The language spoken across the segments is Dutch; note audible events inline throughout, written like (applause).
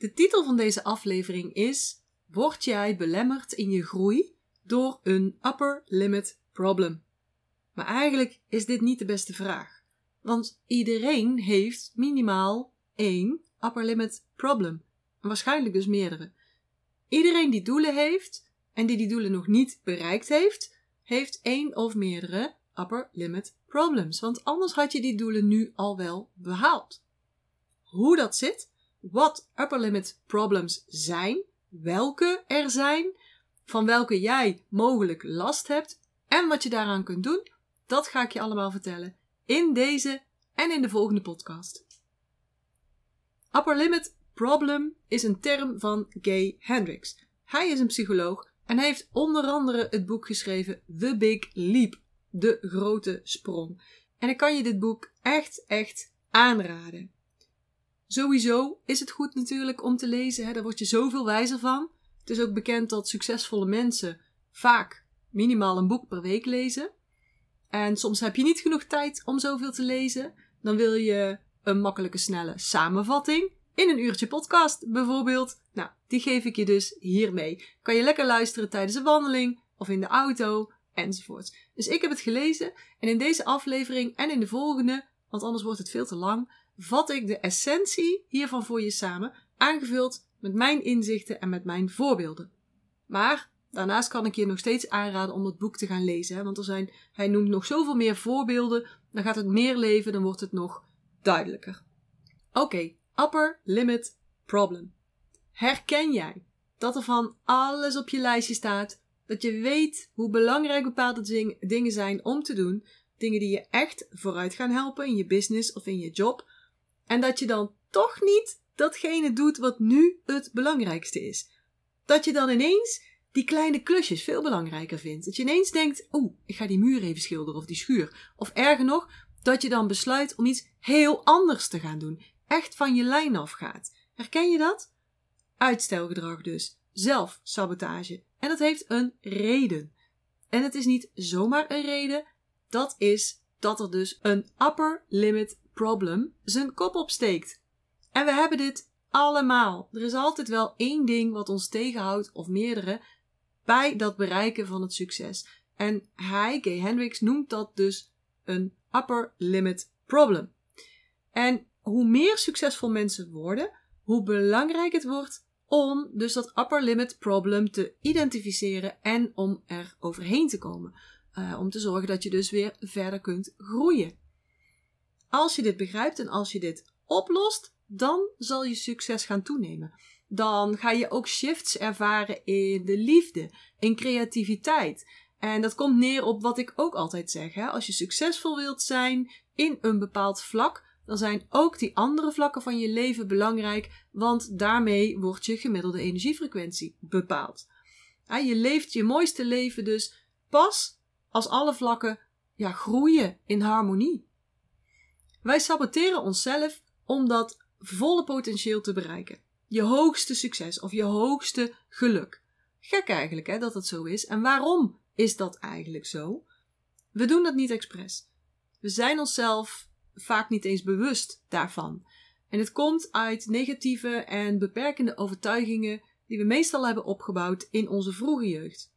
De titel van deze aflevering is: Word jij belemmerd in je groei door een upper limit problem? Maar eigenlijk is dit niet de beste vraag. Want iedereen heeft minimaal één upper limit problem. Waarschijnlijk dus meerdere. Iedereen die doelen heeft en die die doelen nog niet bereikt heeft, heeft één of meerdere upper limit problems. Want anders had je die doelen nu al wel behaald. Hoe dat zit, wat upper limit problems zijn, welke er zijn, van welke jij mogelijk last hebt en wat je daaraan kunt doen, dat ga ik je allemaal vertellen in deze en in de volgende podcast. Upper limit problem is een term van Gay Hendricks. Hij is een psycholoog en hij heeft onder andere het boek geschreven The Big Leap, de grote sprong. En ik kan je dit boek echt, echt aanraden. Sowieso is het goed natuurlijk om te lezen, hè? daar word je zoveel wijzer van. Het is ook bekend dat succesvolle mensen vaak minimaal een boek per week lezen. En soms heb je niet genoeg tijd om zoveel te lezen. Dan wil je een makkelijke, snelle samenvatting in een uurtje podcast bijvoorbeeld. Nou, die geef ik je dus hiermee. Kan je lekker luisteren tijdens een wandeling of in de auto enzovoort. Dus ik heb het gelezen en in deze aflevering en in de volgende, want anders wordt het veel te lang, vat ik de essentie hiervan voor je samen, aangevuld met mijn inzichten en met mijn voorbeelden. Maar daarnaast kan ik je nog steeds aanraden om het boek te gaan lezen, want er zijn, hij noemt nog zoveel meer voorbeelden, dan gaat het meer leven, dan wordt het nog duidelijker. Oké, upper limit problem. Herken jij dat er van alles op je lijstje staat, dat je weet hoe belangrijk bepaalde dingen zijn om te doen, dingen die je echt vooruit gaan helpen in je business of in je job, en dat je dan toch niet datgene doet wat nu het belangrijkste is. Dat je dan ineens die kleine klusjes veel belangrijker vindt. Dat je ineens denkt, oeh, ik ga die muur even schilderen of die schuur. Of erger nog, dat je dan besluit om iets heel anders te gaan doen. Echt van je lijn afgaat. Herken je dat? Uitstelgedrag dus. Zelfsabotage. En dat heeft een reden. En het is niet zomaar een reden. Dat is dat er dus een upper limit problem zijn kop opsteekt. En we hebben dit allemaal. Er is altijd wel één ding wat ons tegenhoudt, of meerdere, bij dat bereiken van het succes. En hij, Gay Hendricks, noemt dat dus een upper limit problem. En hoe meer succesvol mensen worden, hoe belangrijk het wordt om dus dat upper limit problem te identificeren en om er overheen te komen. Uh, om te zorgen dat je dus weer verder kunt groeien. Als je dit begrijpt en als je dit oplost, dan zal je succes gaan toenemen. Dan ga je ook shifts ervaren in de liefde, in creativiteit. En dat komt neer op wat ik ook altijd zeg. Hè? Als je succesvol wilt zijn in een bepaald vlak, dan zijn ook die andere vlakken van je leven belangrijk, want daarmee wordt je gemiddelde energiefrequentie bepaald. Je leeft je mooiste leven dus pas als alle vlakken ja, groeien in harmonie. Wij saboteren onszelf om dat volle potentieel te bereiken. Je hoogste succes of je hoogste geluk. Gek eigenlijk hè, dat het zo is. En waarom is dat eigenlijk zo? We doen dat niet expres. We zijn onszelf vaak niet eens bewust daarvan. En het komt uit negatieve en beperkende overtuigingen die we meestal hebben opgebouwd in onze vroege jeugd.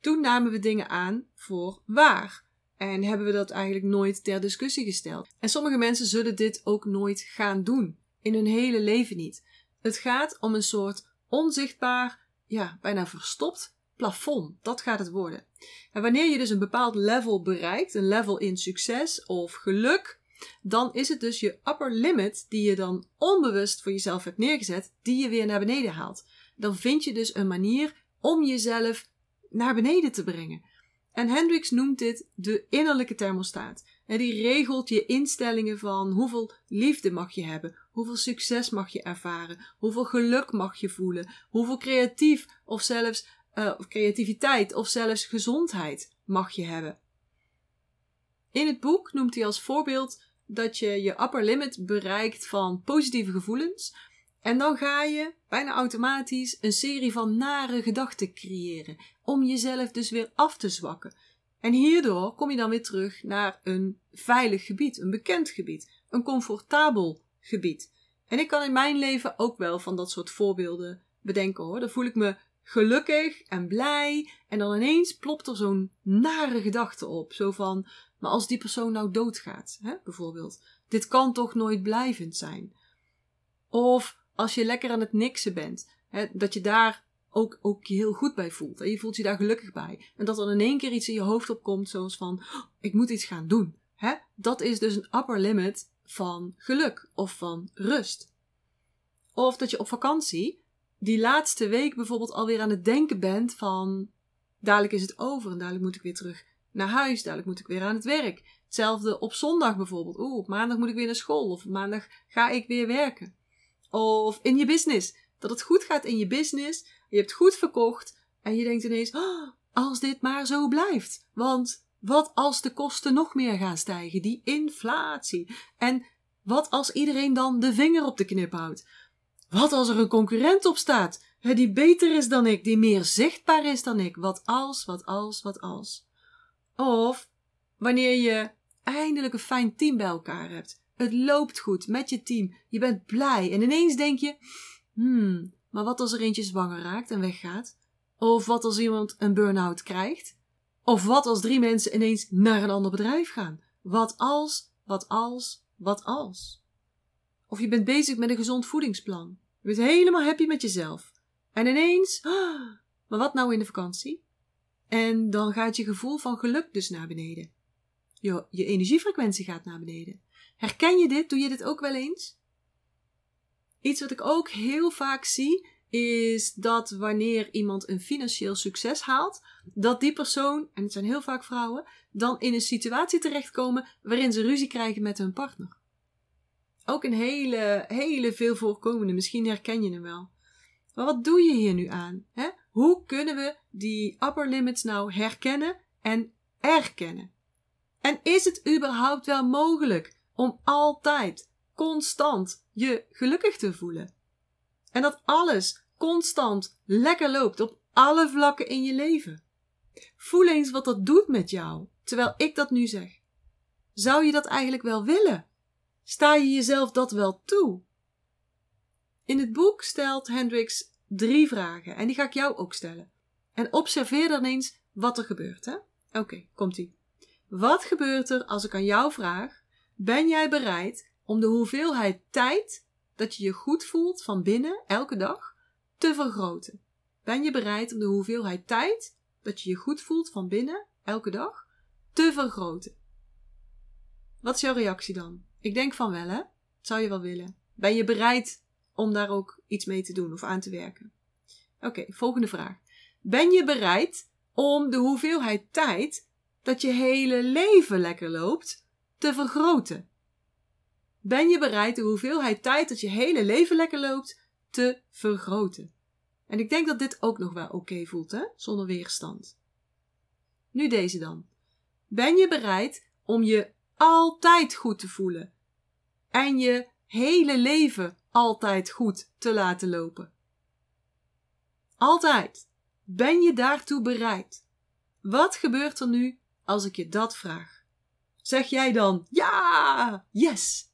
Toen namen we dingen aan voor waar. En hebben we dat eigenlijk nooit ter discussie gesteld. En sommige mensen zullen dit ook nooit gaan doen. In hun hele leven niet. Het gaat om een soort onzichtbaar, ja, bijna verstopt plafond. Dat gaat het worden. En wanneer je dus een bepaald level bereikt, een level in succes of geluk, dan is het dus je upper limit die je dan onbewust voor jezelf hebt neergezet, die je weer naar beneden haalt. Dan vind je dus een manier om jezelf naar beneden te brengen. En Hendricks noemt dit de innerlijke thermostaat. En die regelt je instellingen van hoeveel liefde mag je hebben, hoeveel succes mag je ervaren, hoeveel geluk mag je voelen, hoeveel creatief of zelfs of creativiteit of zelfs gezondheid mag je hebben. In het boek noemt hij als voorbeeld dat je je upper limit bereikt van positieve gevoelens. En dan ga je bijna automatisch een serie van nare gedachten creëren. Om jezelf dus weer af te zwakken. En hierdoor kom je dan weer terug naar een veilig gebied, een bekend gebied, een comfortabel gebied. En ik kan in mijn leven ook wel van dat soort voorbeelden bedenken hoor. Dan voel ik me gelukkig en blij. En dan ineens plopt er zo'n nare gedachte op. Zo van, maar als die persoon nou doodgaat, hè, bijvoorbeeld. Dit kan toch nooit blijvend zijn? Of als je lekker aan het niksen bent, hè, dat je daar ook, ook heel goed bij voelt. En je voelt je daar gelukkig bij. En dat er in één keer iets in je hoofd opkomt, zoals van, oh, ik moet iets gaan doen. Hè? Dat is dus een upper limit van geluk of van rust. Of dat je op vakantie die laatste week bijvoorbeeld alweer aan het denken bent van, dadelijk is het over en dadelijk moet ik weer terug naar huis, dadelijk moet ik weer aan het werk. Hetzelfde op zondag bijvoorbeeld. Oeh, op maandag moet ik weer naar school of maandag ga ik weer werken. Of in je business. Dat het goed gaat in je business. Je hebt goed verkocht. En je denkt ineens, oh, als dit maar zo blijft. Want wat als de kosten nog meer gaan stijgen? Die inflatie. En wat als iedereen dan de vinger op de knip houdt? Wat als er een concurrent op staat? Die beter is dan ik, die meer zichtbaar is dan ik. Wat als, wat als, wat als. Of wanneer je eindelijk een fijn team bij elkaar hebt. Het loopt goed met je team. Je bent blij. En ineens denk je: hmm, maar wat als er eentje zwanger raakt en weggaat? Of wat als iemand een burn-out krijgt? Of wat als drie mensen ineens naar een ander bedrijf gaan? Wat als, wat als, wat als? Of je bent bezig met een gezond voedingsplan. Je bent helemaal happy met jezelf. En ineens, (gasps) maar wat nou in de vakantie? En dan gaat je gevoel van geluk dus naar beneden. Je, je energiefrequentie gaat naar beneden. Herken je dit? Doe je dit ook wel eens? Iets wat ik ook heel vaak zie, is dat wanneer iemand een financieel succes haalt, dat die persoon, en het zijn heel vaak vrouwen, dan in een situatie terechtkomen waarin ze ruzie krijgen met hun partner. Ook een hele, hele veel voorkomende, misschien herken je hem wel. Maar wat doe je hier nu aan? Hè? Hoe kunnen we die upper limits nou herkennen en erkennen? En is het überhaupt wel mogelijk om altijd, constant je gelukkig te voelen? En dat alles constant lekker loopt op alle vlakken in je leven. Voel eens wat dat doet met jou, terwijl ik dat nu zeg. Zou je dat eigenlijk wel willen? Sta je jezelf dat wel toe? In het boek stelt Hendricks drie vragen en die ga ik jou ook stellen. En observeer dan eens wat er gebeurt, hè? Oké, komt-ie. Wat gebeurt er als ik aan jou vraag: ben jij bereid om de hoeveelheid tijd dat je je goed voelt van binnen elke dag te vergroten? Ben je bereid om de hoeveelheid tijd dat je je goed voelt van binnen elke dag te vergroten? Wat is jouw reactie dan? Ik denk van wel, hè? zou je wel willen. Ben je bereid om daar ook iets mee te doen of aan te werken? Oké, volgende vraag. Ben je bereid om de hoeveelheid tijd dat je hele leven lekker loopt te vergroten? Ben je bereid de hoeveelheid tijd dat je hele leven lekker loopt te vergroten? En ik denk dat dit ook nog wel oké voelt, hè? Zonder weerstand. Nu deze dan. Ben je bereid om je altijd goed te voelen en je hele leven altijd goed te laten lopen? Altijd. Ben je daartoe bereid? Wat gebeurt er nu als ik je dat vraag? Zeg jij dan ja, yes?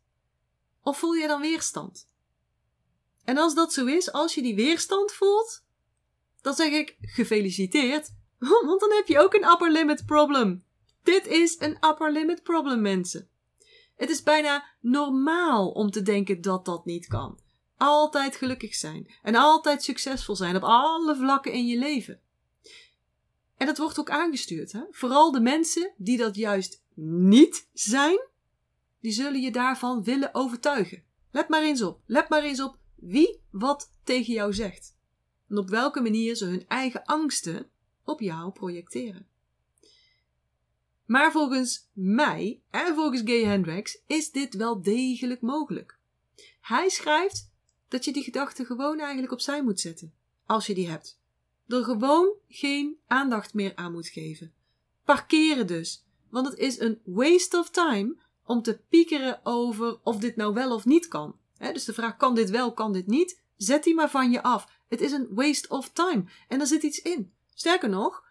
Of voel je dan weerstand? En als dat zo is, als je die weerstand voelt, dan zeg ik gefeliciteerd, (laughs) want dan heb je ook een upper limit problem. Dit is een upper limit problem, mensen. Het is bijna normaal om te denken dat dat niet kan. Altijd gelukkig zijn en altijd succesvol zijn op alle vlakken in je leven. En dat wordt ook aangestuurd. Hè? Vooral de mensen die dat juist niet zijn, die zullen je daarvan willen overtuigen. Let maar eens op. Let maar eens op wie wat tegen jou zegt. En op welke manier ze hun eigen angsten op jou projecteren. Maar volgens mij en volgens Gay Hendricks is dit wel degelijk mogelijk. Hij schrijft dat je die gedachten gewoon eigenlijk opzij moet zetten, als je die hebt. Er gewoon geen aandacht meer aan moet geven. Parkeren dus, want het is een waste of time om te piekeren over of dit nou wel of niet kan. dus de vraag kan dit wel, kan dit niet? Zet die maar van je af. Het is een waste of time en er zit iets in. Sterker nog,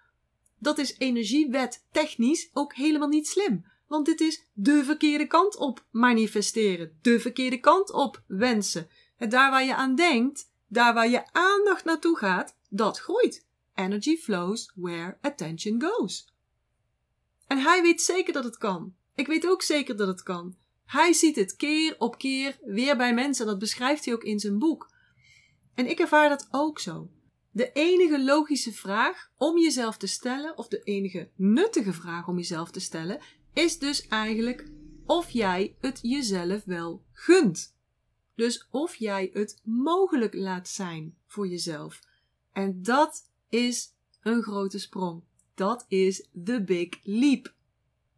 dat is energiewet technisch ook helemaal niet slim. Want dit is de verkeerde kant op manifesteren, de verkeerde kant op wensen. En daar waar je aan denkt, daar waar je aandacht naartoe gaat, dat groeit. Energy flows where attention goes. En hij weet zeker dat het kan. Ik weet ook zeker dat het kan. Hij ziet het keer op keer weer bij mensen. Dat beschrijft hij ook in zijn boek. En ik ervaar dat ook zo. De enige logische vraag om jezelf te stellen, of de enige nuttige vraag om jezelf te stellen, is dus eigenlijk of jij het jezelf wel gunt. Dus of jij het mogelijk laat zijn voor jezelf. En dat is een grote sprong. Dat is the big leap.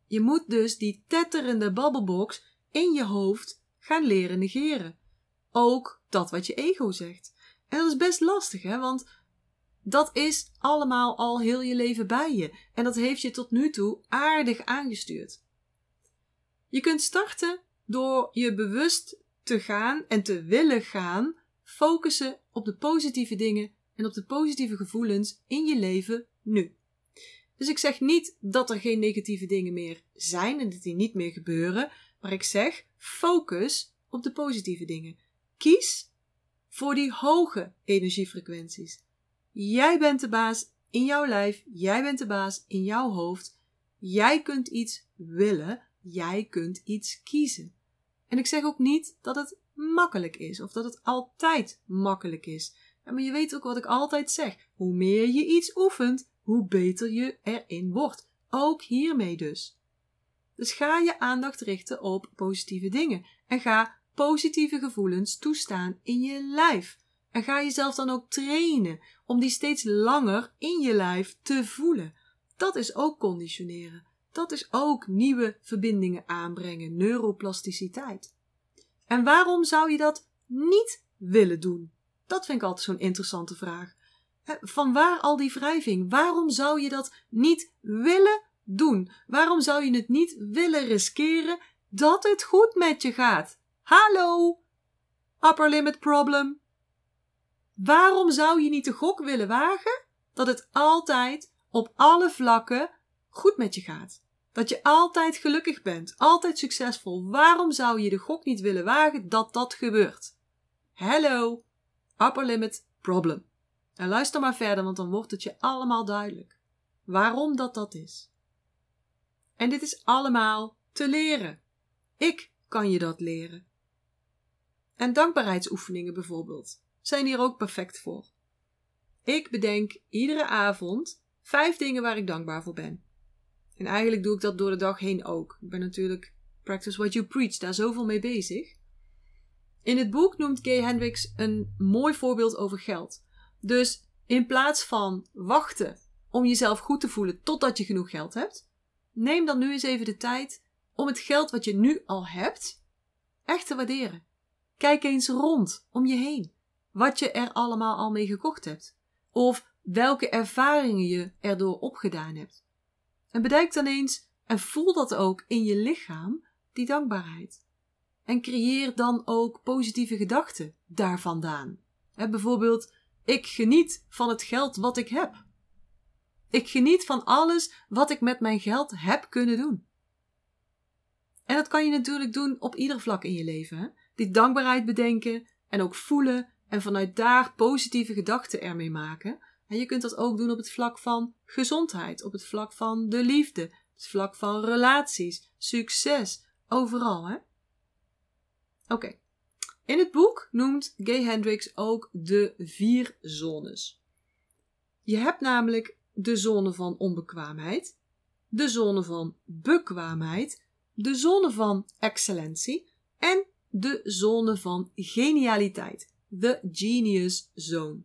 Je moet dus die tetterende babbelbox in je hoofd gaan leren negeren. Ook dat wat je ego zegt. En dat is best lastig, hè? Want dat is allemaal al heel je leven bij je. En dat heeft je tot nu toe aardig aangestuurd. Je kunt starten door je bewust te gaan en te willen gaan focussen op de positieve dingen en op de positieve gevoelens in je leven nu. Dus ik zeg niet dat er geen negatieve dingen meer zijn en dat die niet meer gebeuren, maar ik zeg focus op de positieve dingen. Kies voor die hoge energiefrequenties. Jij bent de baas in jouw lijf, jij bent de baas in jouw hoofd. Jij kunt iets willen, jij kunt iets kiezen. En ik zeg ook niet dat het makkelijk is of dat het altijd makkelijk is. Maar je weet ook wat ik altijd zeg: hoe meer je iets oefent, hoe beter je erin wordt. Ook hiermee dus. Dus ga je aandacht richten op positieve dingen en ga positieve gevoelens toestaan in je lijf. En ga jezelf dan ook trainen om die steeds langer in je lijf te voelen. Dat is ook conditioneren. Dat is ook nieuwe verbindingen aanbrengen, neuroplasticiteit. En waarom zou je dat niet willen doen? Dat vind ik altijd zo'n interessante vraag. Van waar al die wrijving? Waarom zou je dat niet willen doen? Waarom zou je het niet willen riskeren dat het goed met je gaat? Hallo! Upper limit problem. Waarom zou je niet de gok willen wagen dat het altijd op alle vlakken goed met je gaat? Dat je altijd gelukkig bent, altijd succesvol. Waarom zou je de gok niet willen wagen dat dat gebeurt? Hello, upper limit problem. En luister maar verder, want dan wordt het je allemaal duidelijk. Waarom dat dat is. En dit is allemaal te leren. Ik kan je dat leren. En dankbaarheidsoefeningen bijvoorbeeld zijn hier ook perfect voor. Ik bedenk iedere avond vijf dingen waar ik dankbaar voor ben. En eigenlijk doe ik dat door de dag heen ook. Ik ben natuurlijk Practice What You Preach daar zoveel mee bezig. In het boek noemt Gay Hendricks een mooi voorbeeld over geld. Dus in plaats van wachten om jezelf goed te voelen totdat je genoeg geld hebt, neem dan nu eens even de tijd om het geld wat je nu al hebt echt te waarderen. Kijk eens rond om je heen wat je er allemaal al mee gekocht hebt, of welke ervaringen je erdoor opgedaan hebt. En bedenk dan eens en voel dat ook in je lichaam, die dankbaarheid. En creëer dan ook positieve gedachten daar vandaan. bijvoorbeeld, ik geniet van het geld wat ik heb. Ik geniet van alles wat ik met mijn geld heb kunnen doen. En dat kan je natuurlijk doen op ieder vlak in je leven. Die dankbaarheid bedenken en ook voelen en vanuit daar positieve gedachten ermee maken. En je kunt dat ook doen op het vlak van gezondheid, op het vlak van de liefde, op het vlak van relaties, succes, overal. Hè? Oké. In het boek noemt Gay Hendricks ook de vier zones. Je hebt namelijk de zone van onbekwaamheid, de zone van bekwaamheid, de zone van excellentie en de zone van genialiteit the genius zone.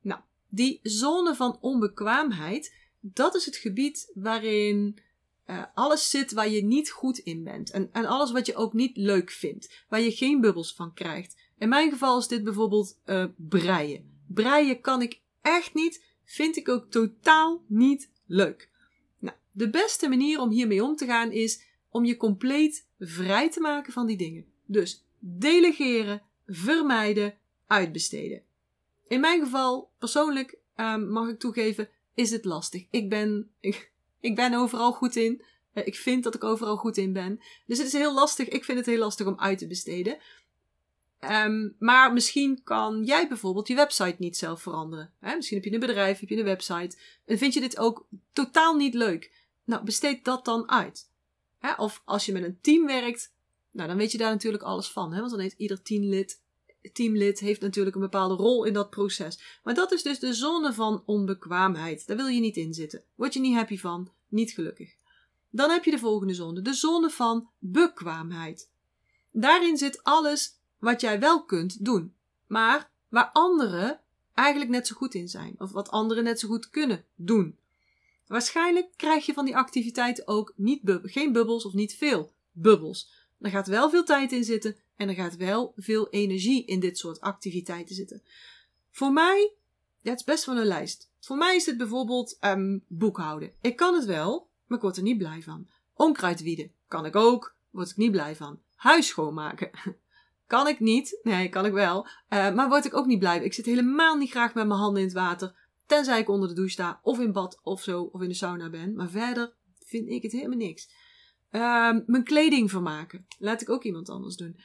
Nou, die zone van onbekwaamheid, dat is het gebied waarin uh, alles zit waar je niet goed in bent. En, en alles wat je ook niet leuk vindt. Waar je geen bubbels van krijgt. In mijn geval is dit bijvoorbeeld uh, breien. Breien kan ik echt niet. Vind ik ook totaal niet leuk. Nou, de beste manier om hiermee om te gaan is om je compleet vrij te maken van die dingen. Dus delegeren, vermijden, uitbesteden. In mijn geval, persoonlijk, um, mag ik toegeven, is het lastig. Ik ben, ik, ik ben overal goed in. Ik vind dat ik overal goed in ben. Dus het is heel lastig. Ik vind het heel lastig om uit te besteden. Um, maar misschien kan jij bijvoorbeeld je website niet zelf veranderen. Hè? Misschien heb je een bedrijf, heb je een website. En vind je dit ook totaal niet leuk. Nou, besteed dat dan uit. Hè? Of als je met een team werkt, nou, dan weet je daar natuurlijk alles van. Hè? Want dan heeft ieder teamlid, teamlid heeft natuurlijk een bepaalde rol in dat proces. Maar dat is dus de zone van onbekwaamheid. Daar wil je niet in zitten. Word je niet happy van, niet gelukkig. Dan heb je de volgende zone, de zone van bekwaamheid. Daarin zit alles wat jij wel kunt doen, maar waar anderen eigenlijk net zo goed in zijn, of wat anderen net zo goed kunnen doen. Waarschijnlijk krijg je van die activiteiten ook niet geen bubbels of niet veel bubbels. Er gaat wel veel tijd in zitten en er gaat wel veel energie in dit soort activiteiten zitten. Voor mij, dat is best wel een lijst. Voor mij is het bijvoorbeeld um, boekhouden. Ik kan het wel, maar ik word er niet blij van. Onkruid wieden kan ik ook, word ik niet blij van. Huis schoonmaken (laughs) kan ik niet. Nee, kan ik wel. Uh, maar word ik ook niet blij. Ik zit helemaal niet graag met mijn handen in het water. Tenzij ik onder de douche sta, of in bad of zo, of in de sauna ben. Maar verder vind ik het helemaal niks. Uh, mijn kleding vermaken. Laat ik ook iemand anders doen.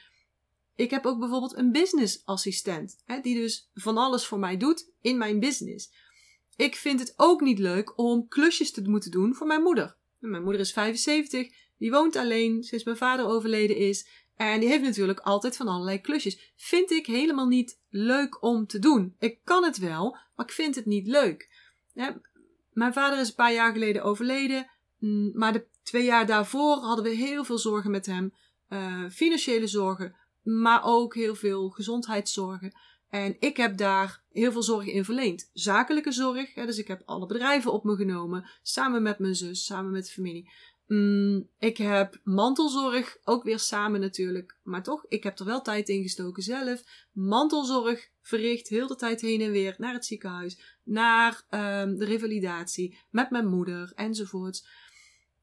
Ik heb ook bijvoorbeeld een business assistent. Hè, die dus van alles voor mij doet in mijn business. Ik vind het ook niet leuk om klusjes te moeten doen voor mijn moeder. Mijn moeder is 75. Die woont alleen sinds mijn vader overleden is. En die heeft natuurlijk altijd van allerlei klusjes. Vind ik helemaal niet leuk om te doen. Ik kan het wel, maar ik vind het niet leuk. mijn vader is een paar jaar geleden overleden. Mm, maar de twee jaar daarvoor hadden we heel veel zorgen met hem. Uh, financiële zorgen, maar ook heel veel gezondheidszorgen. En ik heb daar heel veel zorg in verleend. Zakelijke zorg, dus ik heb alle bedrijven op me genomen, samen met mijn zus, samen met de familie. Mm, ik heb mantelzorg, ook weer samen natuurlijk. Maar toch, ik heb er wel tijd in gestoken zelf. Mantelzorg verricht heel de tijd heen en weer naar het ziekenhuis, naar um, de revalidatie, met mijn moeder enzovoorts.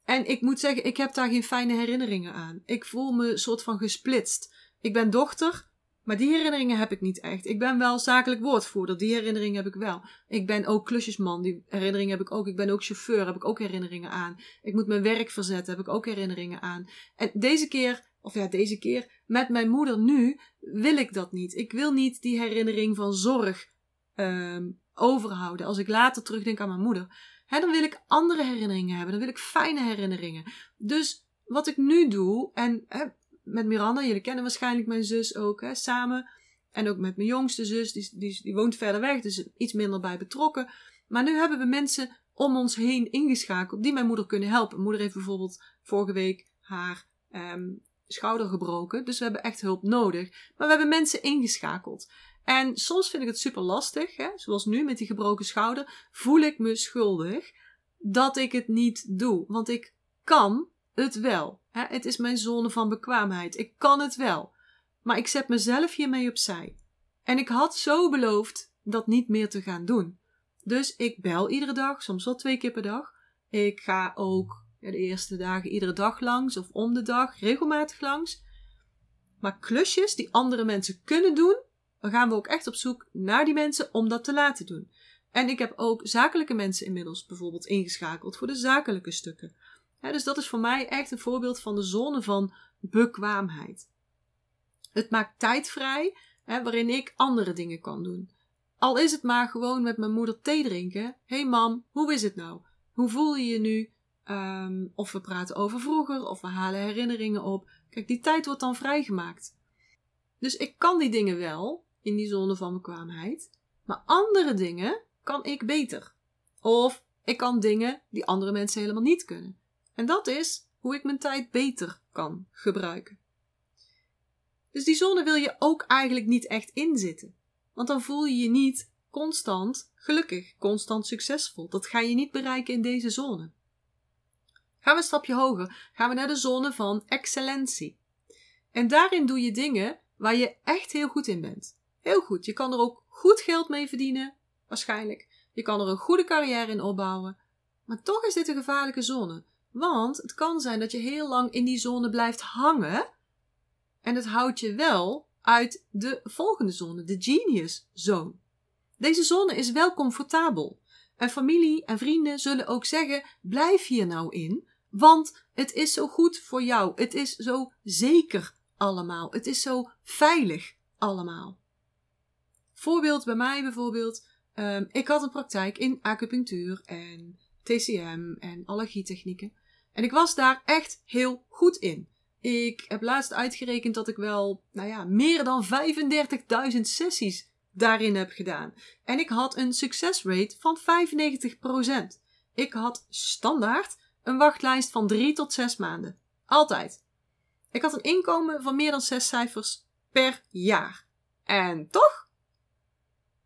En ik moet zeggen, ik heb daar geen fijne herinneringen aan. Ik voel me soort van gesplitst. Ik ben dochter, maar die herinneringen heb ik niet echt. Ik ben wel zakelijk woordvoerder, die herinneringen heb ik wel. Ik ben ook klusjesman, die herinneringen heb ik ook. Ik ben ook chauffeur, heb ik ook herinneringen aan. Ik moet mijn werk verzetten, heb ik ook herinneringen aan. En deze keer, of ja, deze keer, met mijn moeder nu, wil ik dat niet. Ik wil niet die herinnering van zorg um, overhouden. Als ik later terugdenk aan mijn moeder, hè, dan wil ik andere herinneringen hebben. Dan wil ik fijne herinneringen. Dus wat ik nu doe, en hè, met Miranda. Jullie kennen waarschijnlijk mijn zus ook, hè, samen. En ook met mijn jongste zus, die, die, die woont verder weg, dus iets minder bij betrokken. Maar nu hebben we mensen om ons heen ingeschakeld die mijn moeder kunnen helpen. Mijn moeder heeft bijvoorbeeld vorige week haar um, schouder gebroken, dus we hebben echt hulp nodig. Maar we hebben mensen ingeschakeld. En soms vind ik het super lastig, hè? zoals nu met die gebroken schouder, voel ik me schuldig dat ik het niet doe. Want ik kan het wel. Het is mijn zone van bekwaamheid. Ik kan het wel. Maar ik zet mezelf hiermee opzij. En ik had zo beloofd dat niet meer te gaan doen. Dus ik bel iedere dag, soms wel twee keer per dag. Ik ga ook de eerste dagen iedere dag langs of om de dag regelmatig langs. Maar klusjes die andere mensen kunnen doen, dan gaan we ook echt op zoek naar die mensen om dat te laten doen. En ik heb ook zakelijke mensen inmiddels bijvoorbeeld ingeschakeld voor de zakelijke stukken dus dat is voor mij echt een voorbeeld van de zone van bekwaamheid. Het maakt tijd vrij waarin ik andere dingen kan doen. Al is het maar gewoon met mijn moeder thee drinken. Hé hey mam, hoe is het nou? Hoe voel je je nu? Ehm, of we praten over vroeger, of we halen herinneringen op. Kijk, die tijd wordt dan vrijgemaakt. Dus ik kan die dingen wel in die zone van bekwaamheid, maar andere dingen kan ik beter. Of ik kan dingen die andere mensen helemaal niet kunnen. En dat is hoe ik mijn tijd beter kan gebruiken. Dus die zone wil je ook eigenlijk niet echt inzitten. Want dan voel je je niet constant gelukkig, constant succesvol. Dat ga je niet bereiken in deze zone. Gaan we een stapje hoger, gaan we naar de zone van excellentie. En daarin doe je dingen waar je echt heel goed in bent. Heel goed. Je kan er ook goed geld mee verdienen, waarschijnlijk. Je kan er een goede carrière in opbouwen. Maar toch is dit een gevaarlijke zone. Want het kan zijn dat je heel lang in die zone blijft hangen. En het houdt je wel uit de volgende zone, de genius zone. Deze zone is wel comfortabel. En familie en vrienden zullen ook zeggen: blijf hier nou in, Want het is zo goed voor jou. Het is zo zeker allemaal. Het is zo veilig allemaal. Voorbeeld bij mij bijvoorbeeld. Um, ik had een praktijk in acupunctuur en TCM en allergietechnieken. En ik was daar echt heel goed in. Ik heb laatst uitgerekend dat ik wel, nou ja, meer dan 35.000 sessies daarin heb gedaan. En ik had een succesrate van 95%. Ik had standaard een wachtlijst van 3 tot 6 maanden. Altijd. Ik had een inkomen van meer dan 6 cijfers per jaar. En toch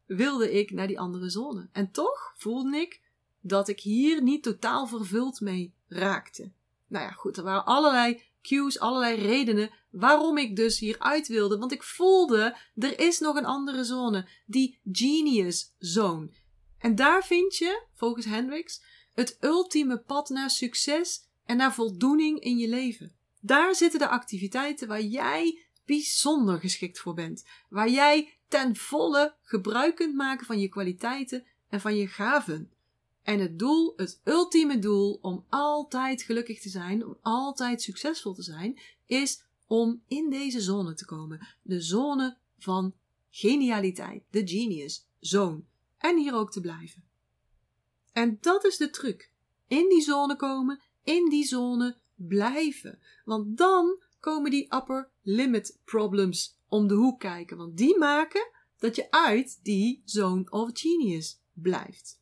wilde ik naar die andere zone. En toch voelde ik dat ik hier niet totaal vervuld mee raakte. Nou ja, goed, er waren allerlei cues, allerlei redenen waarom ik dus hieruit wilde. Want ik voelde, er is nog een andere zone, die genius zone. En daar vind je, volgens Hendricks, het ultieme pad naar succes en naar voldoening in je leven. Daar zitten de activiteiten waar jij bijzonder geschikt voor bent. Waar jij ten volle gebruik kunt maken van je kwaliteiten en van je gaven. En het doel, het ultieme doel om altijd gelukkig te zijn, om altijd succesvol te zijn, is om in deze zone te komen. De zone van genialiteit, de genius zone. En hier ook te blijven. En dat is de truc. In die zone komen, in die zone blijven. Want dan komen die upper limit problems om de hoek kijken. Want die maken dat je uit die zone of genius blijft.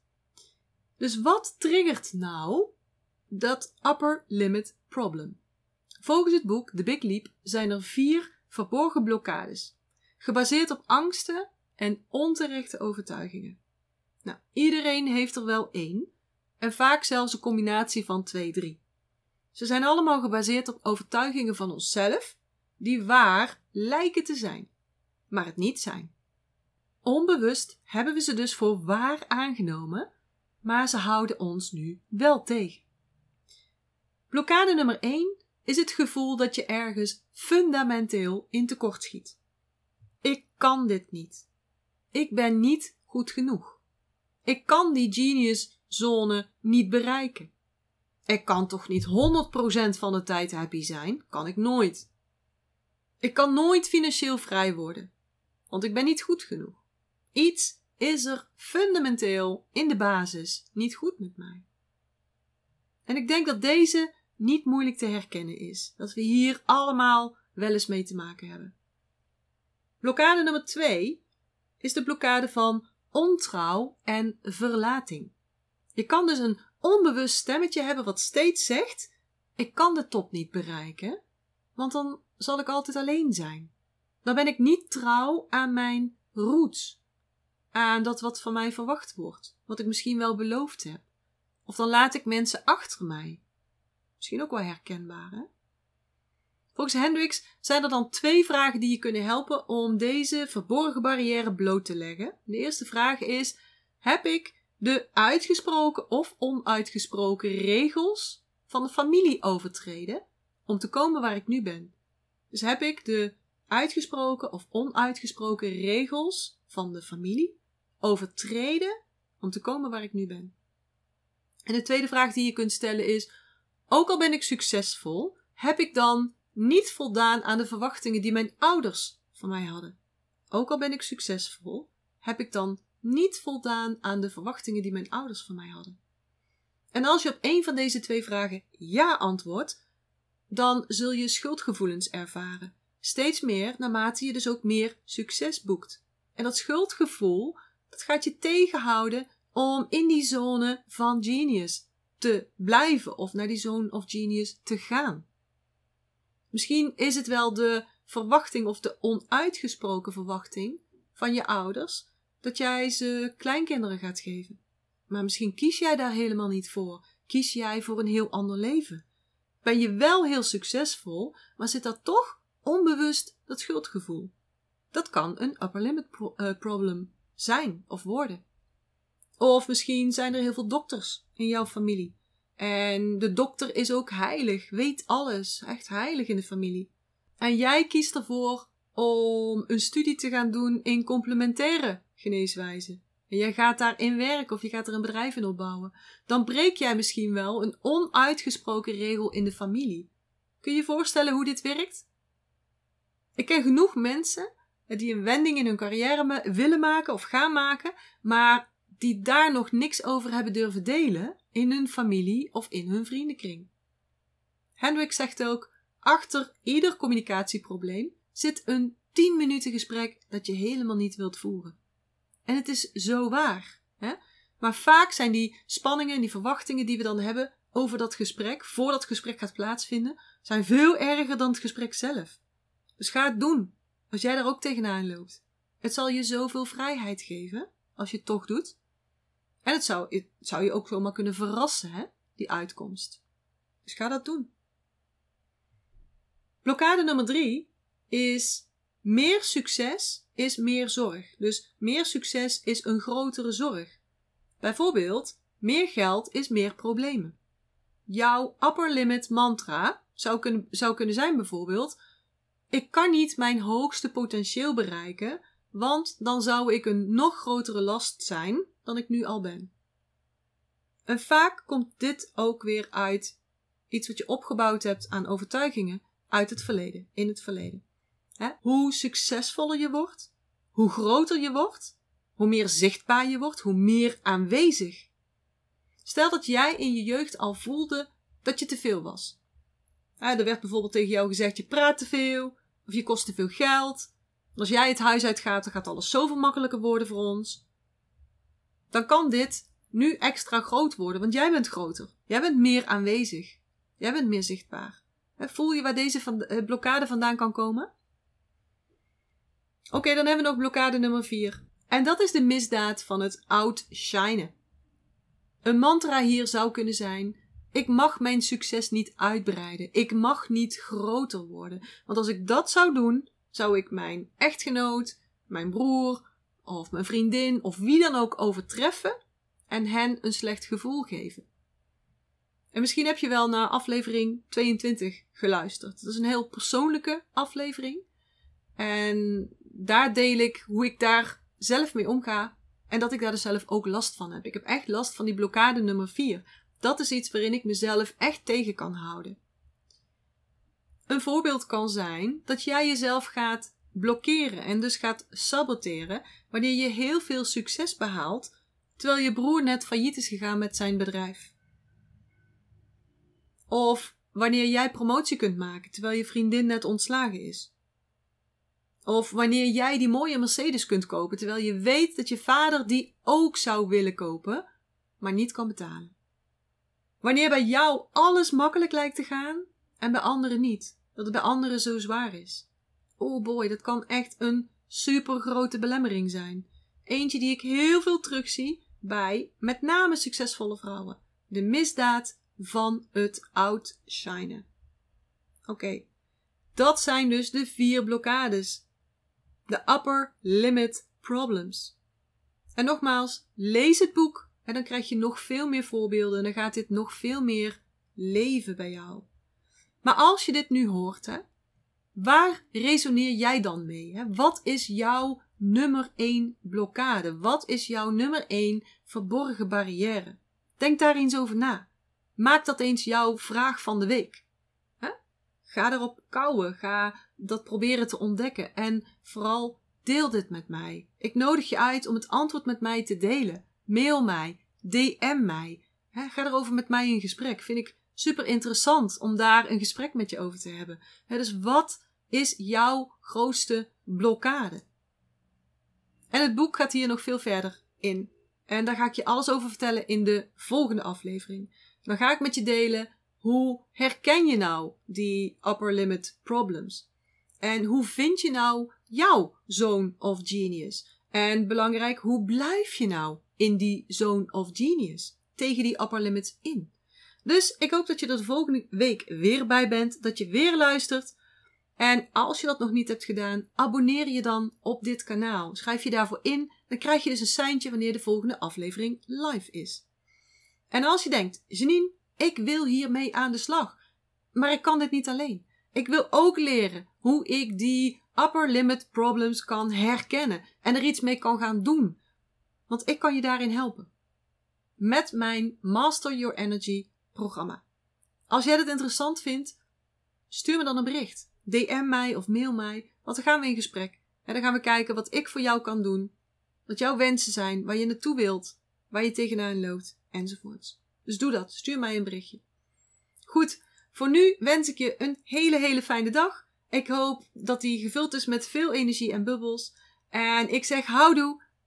Dus wat triggert nou dat upper limit problem? Volgens het boek The Big Leap zijn er vier verborgen blokkades, gebaseerd op angsten en onterechte overtuigingen. Nou, iedereen heeft er wel één, en vaak zelfs een combinatie van twee, drie. Ze zijn allemaal gebaseerd op overtuigingen van onszelf, die waar lijken te zijn, maar het niet zijn. Onbewust hebben we ze dus voor waar aangenomen, maar ze houden ons nu wel tegen. Blokkade nummer 1 is het gevoel dat je ergens fundamenteel in tekort schiet. Ik kan dit niet. Ik ben niet goed genoeg. Ik kan die genius zone niet bereiken. Ik kan toch niet 100% van de tijd happy zijn? Kan ik nooit. Ik kan nooit financieel vrij worden, want ik ben niet goed genoeg. Iets is er fundamenteel in de basis niet goed met mij. En ik denk dat deze niet moeilijk te herkennen is. Dat we hier allemaal wel eens mee te maken hebben. Blokkade nummer 2 is de blokkade van ontrouw en verlating. Je kan dus een onbewust stemmetje hebben wat steeds zegt: Ik kan de top niet bereiken, want dan zal ik altijd alleen zijn. Dan ben ik niet trouw aan mijn roots, aan dat wat van mij verwacht wordt, wat ik misschien wel beloofd heb. Of dan laat ik mensen achter mij. Misschien ook wel herkenbaar, hè? Volgens Hendricks zijn er dan twee vragen die je kunnen helpen om deze verborgen barrière bloot te leggen. De eerste vraag is: heb ik de uitgesproken of onuitgesproken regels van de familie overtreden om te komen waar ik nu ben? Dus heb ik de uitgesproken of onuitgesproken regels van de familie overtreden om te komen waar ik nu ben? En de tweede vraag die je kunt stellen is: ook al ben ik succesvol, heb ik dan niet voldaan aan de verwachtingen die mijn ouders van mij hadden? Ook al ben ik succesvol, heb ik dan niet voldaan aan de verwachtingen die mijn ouders van mij hadden? En als je op een van deze twee vragen ja antwoordt, dan zul je schuldgevoelens ervaren. Steeds meer naarmate je dus ook meer succes boekt. En dat schuldgevoel, dat gaat je tegenhouden om in die zone van genius te blijven of naar die zone of genius te gaan. Misschien is het wel de verwachting of de onuitgesproken verwachting van je ouders dat jij ze kleinkinderen gaat geven. Maar misschien kies jij daar helemaal niet voor. Kies jij voor een heel ander leven. Ben je wel heel succesvol, maar zit daar toch onbewust dat schuldgevoel? Dat kan een upper limit eh, problem zijn of worden. Of misschien zijn er heel veel dokters in jouw familie. En de dokter is ook heilig, weet alles, echt heilig in de familie. En jij kiest ervoor om een studie te gaan doen in complementaire geneeswijze, en jij gaat daarin werken of je gaat er een bedrijf in opbouwen, dan breek jij misschien wel een onuitgesproken regel in de familie. Kun je je voorstellen hoe dit werkt? Ik ken genoeg mensen die een wending in hun carrière willen maken of gaan maken, maar die daar nog niks over hebben durven delen in hun familie of in hun vriendenkring. Hendrik zegt ook: achter ieder communicatieprobleem zit een 10 minuten gesprek dat je helemaal niet wilt voeren. En het is zo waar. Hè? Maar vaak zijn die spanningen en die verwachtingen die we dan hebben over dat gesprek, voor dat gesprek gaat plaatsvinden, zijn veel erger dan het gesprek zelf. Dus ga het doen, als jij daar ook tegenaan loopt. Het zal je zoveel vrijheid geven, als je het toch doet. En het zou, zou je ook zomaar kunnen verrassen, hè, die uitkomst. Dus ga dat doen. Blokkade nummer drie is meer succes is meer zorg. Dus meer succes is een grotere zorg. Bijvoorbeeld, meer geld is meer problemen. Jouw upper limit mantra zou kunnen, zou kunnen zijn bijvoorbeeld: Ik kan niet mijn hoogste potentieel bereiken, want dan zou ik een nog grotere last zijn dan ik nu al ben. En vaak komt dit ook weer uit iets wat je opgebouwd hebt aan overtuigingen uit het verleden, in het verleden. Hoe succesvoller je wordt, hoe groter je wordt, hoe meer zichtbaar je wordt, hoe meer aanwezig. Stel dat jij in je jeugd al voelde dat je te veel was. er werd bijvoorbeeld tegen jou gezegd: je praat te veel, of je kost te veel geld. Als jij het huis uitgaat, dan gaat alles zoveel makkelijker worden voor ons. Dan kan dit nu extra groot worden, want jij bent groter. Jij bent meer aanwezig. Jij bent meer zichtbaar. Voel je waar deze eh, blokkade vandaan kan komen? Oké, dan hebben we nog blokkade nummer 4. En dat is de misdaad van het outshinen. Een mantra hier zou kunnen zijn: Ik mag mijn succes niet uitbreiden. Ik mag niet groter worden. Want als ik dat zou doen, zou ik mijn echtgenoot, mijn broer of mijn vriendin of wie dan ook overtreffen en hen een slecht gevoel geven. En misschien heb je wel naar aflevering 22 geluisterd. Dat is een heel persoonlijke aflevering. En daar deel ik hoe ik daar zelf mee omga. En dat ik daar dus zelf ook last van heb. Ik heb echt last van die blokkade nummer 4. Dat is iets waarin ik mezelf echt tegen kan houden. Een voorbeeld kan zijn dat jij jezelf gaat blokkeren en dus gaat saboteren wanneer je heel veel succes behaalt terwijl je broer net failliet is gegaan met zijn bedrijf. Of wanneer jij promotie kunt maken terwijl je vriendin net ontslagen is. Of wanneer jij die mooie Mercedes kunt kopen terwijl je weet dat je vader die ook zou willen kopen, maar niet kan betalen. Wanneer bij jou alles makkelijk lijkt te gaan en bij anderen niet. Dat het bij anderen zo zwaar is. Oh boy, dat kan echt een super grote belemmering zijn. Eentje die ik heel veel terugzie bij met name succesvolle vrouwen. De misdaad van het outshinen. Oké, dat zijn dus de vier blokkades. De upper limit problems. En nogmaals, lees het boek en dan krijg je nog veel meer voorbeelden en dan gaat dit nog veel meer leven bij jou. Maar als je dit nu hoort, hè, waar resoneer jij dan mee? Hè? Wat is jouw nummer 1 blokkade? Wat is jouw nummer 1 verborgen barrière? Denk daar eens over na. Maak dat eens jouw vraag van de week. Ga erop kouwen. Ga dat proberen te ontdekken. En vooral deel dit met mij. Ik nodig je uit om het antwoord met mij te delen. Mail mij. DM mij. ga erover met mij in gesprek. Vind ik super interessant om daar een gesprek met je over te hebben. dus wat is jouw grootste blokkade? En het boek gaat hier nog veel verder in. En daar ga ik je alles over vertellen in de volgende aflevering. Dan ga ik met je delen hoe herken je nou die upper limit problems? En hoe vind je nou jouw zone of genius? En belangrijk, hoe blijf je nou in die zone of genius? Tegen die upper limits in. Dus ik hoop dat je er de volgende week weer bij bent, dat je weer luistert. En als je dat nog niet hebt gedaan, abonneer je dan op dit kanaal. Schrijf je daarvoor in, dan krijg je dus een seintje wanneer de volgende aflevering live is. En als je denkt, Janine, ik wil hiermee aan de slag. Maar ik kan dit niet alleen. Ik wil ook leren hoe ik die upper limit problems kan herkennen en er iets mee kan gaan doen. Want ik kan je daarin helpen. Met mijn Master Your Energy programma. Als jij het interessant vindt, stuur me dan een bericht. DM mij of mail mij, want dan gaan we in gesprek. En dan gaan we kijken wat ik voor jou kan doen. Wat jouw wensen zijn, waar je naartoe wilt, waar je tegenaan loopt, enzovoorts. Dus doe dat, stuur mij een berichtje. Goed, voor nu wens ik je een hele, hele fijne dag. Ik hoop dat die gevuld is met veel energie en bubbels. En ik zeg houdoe,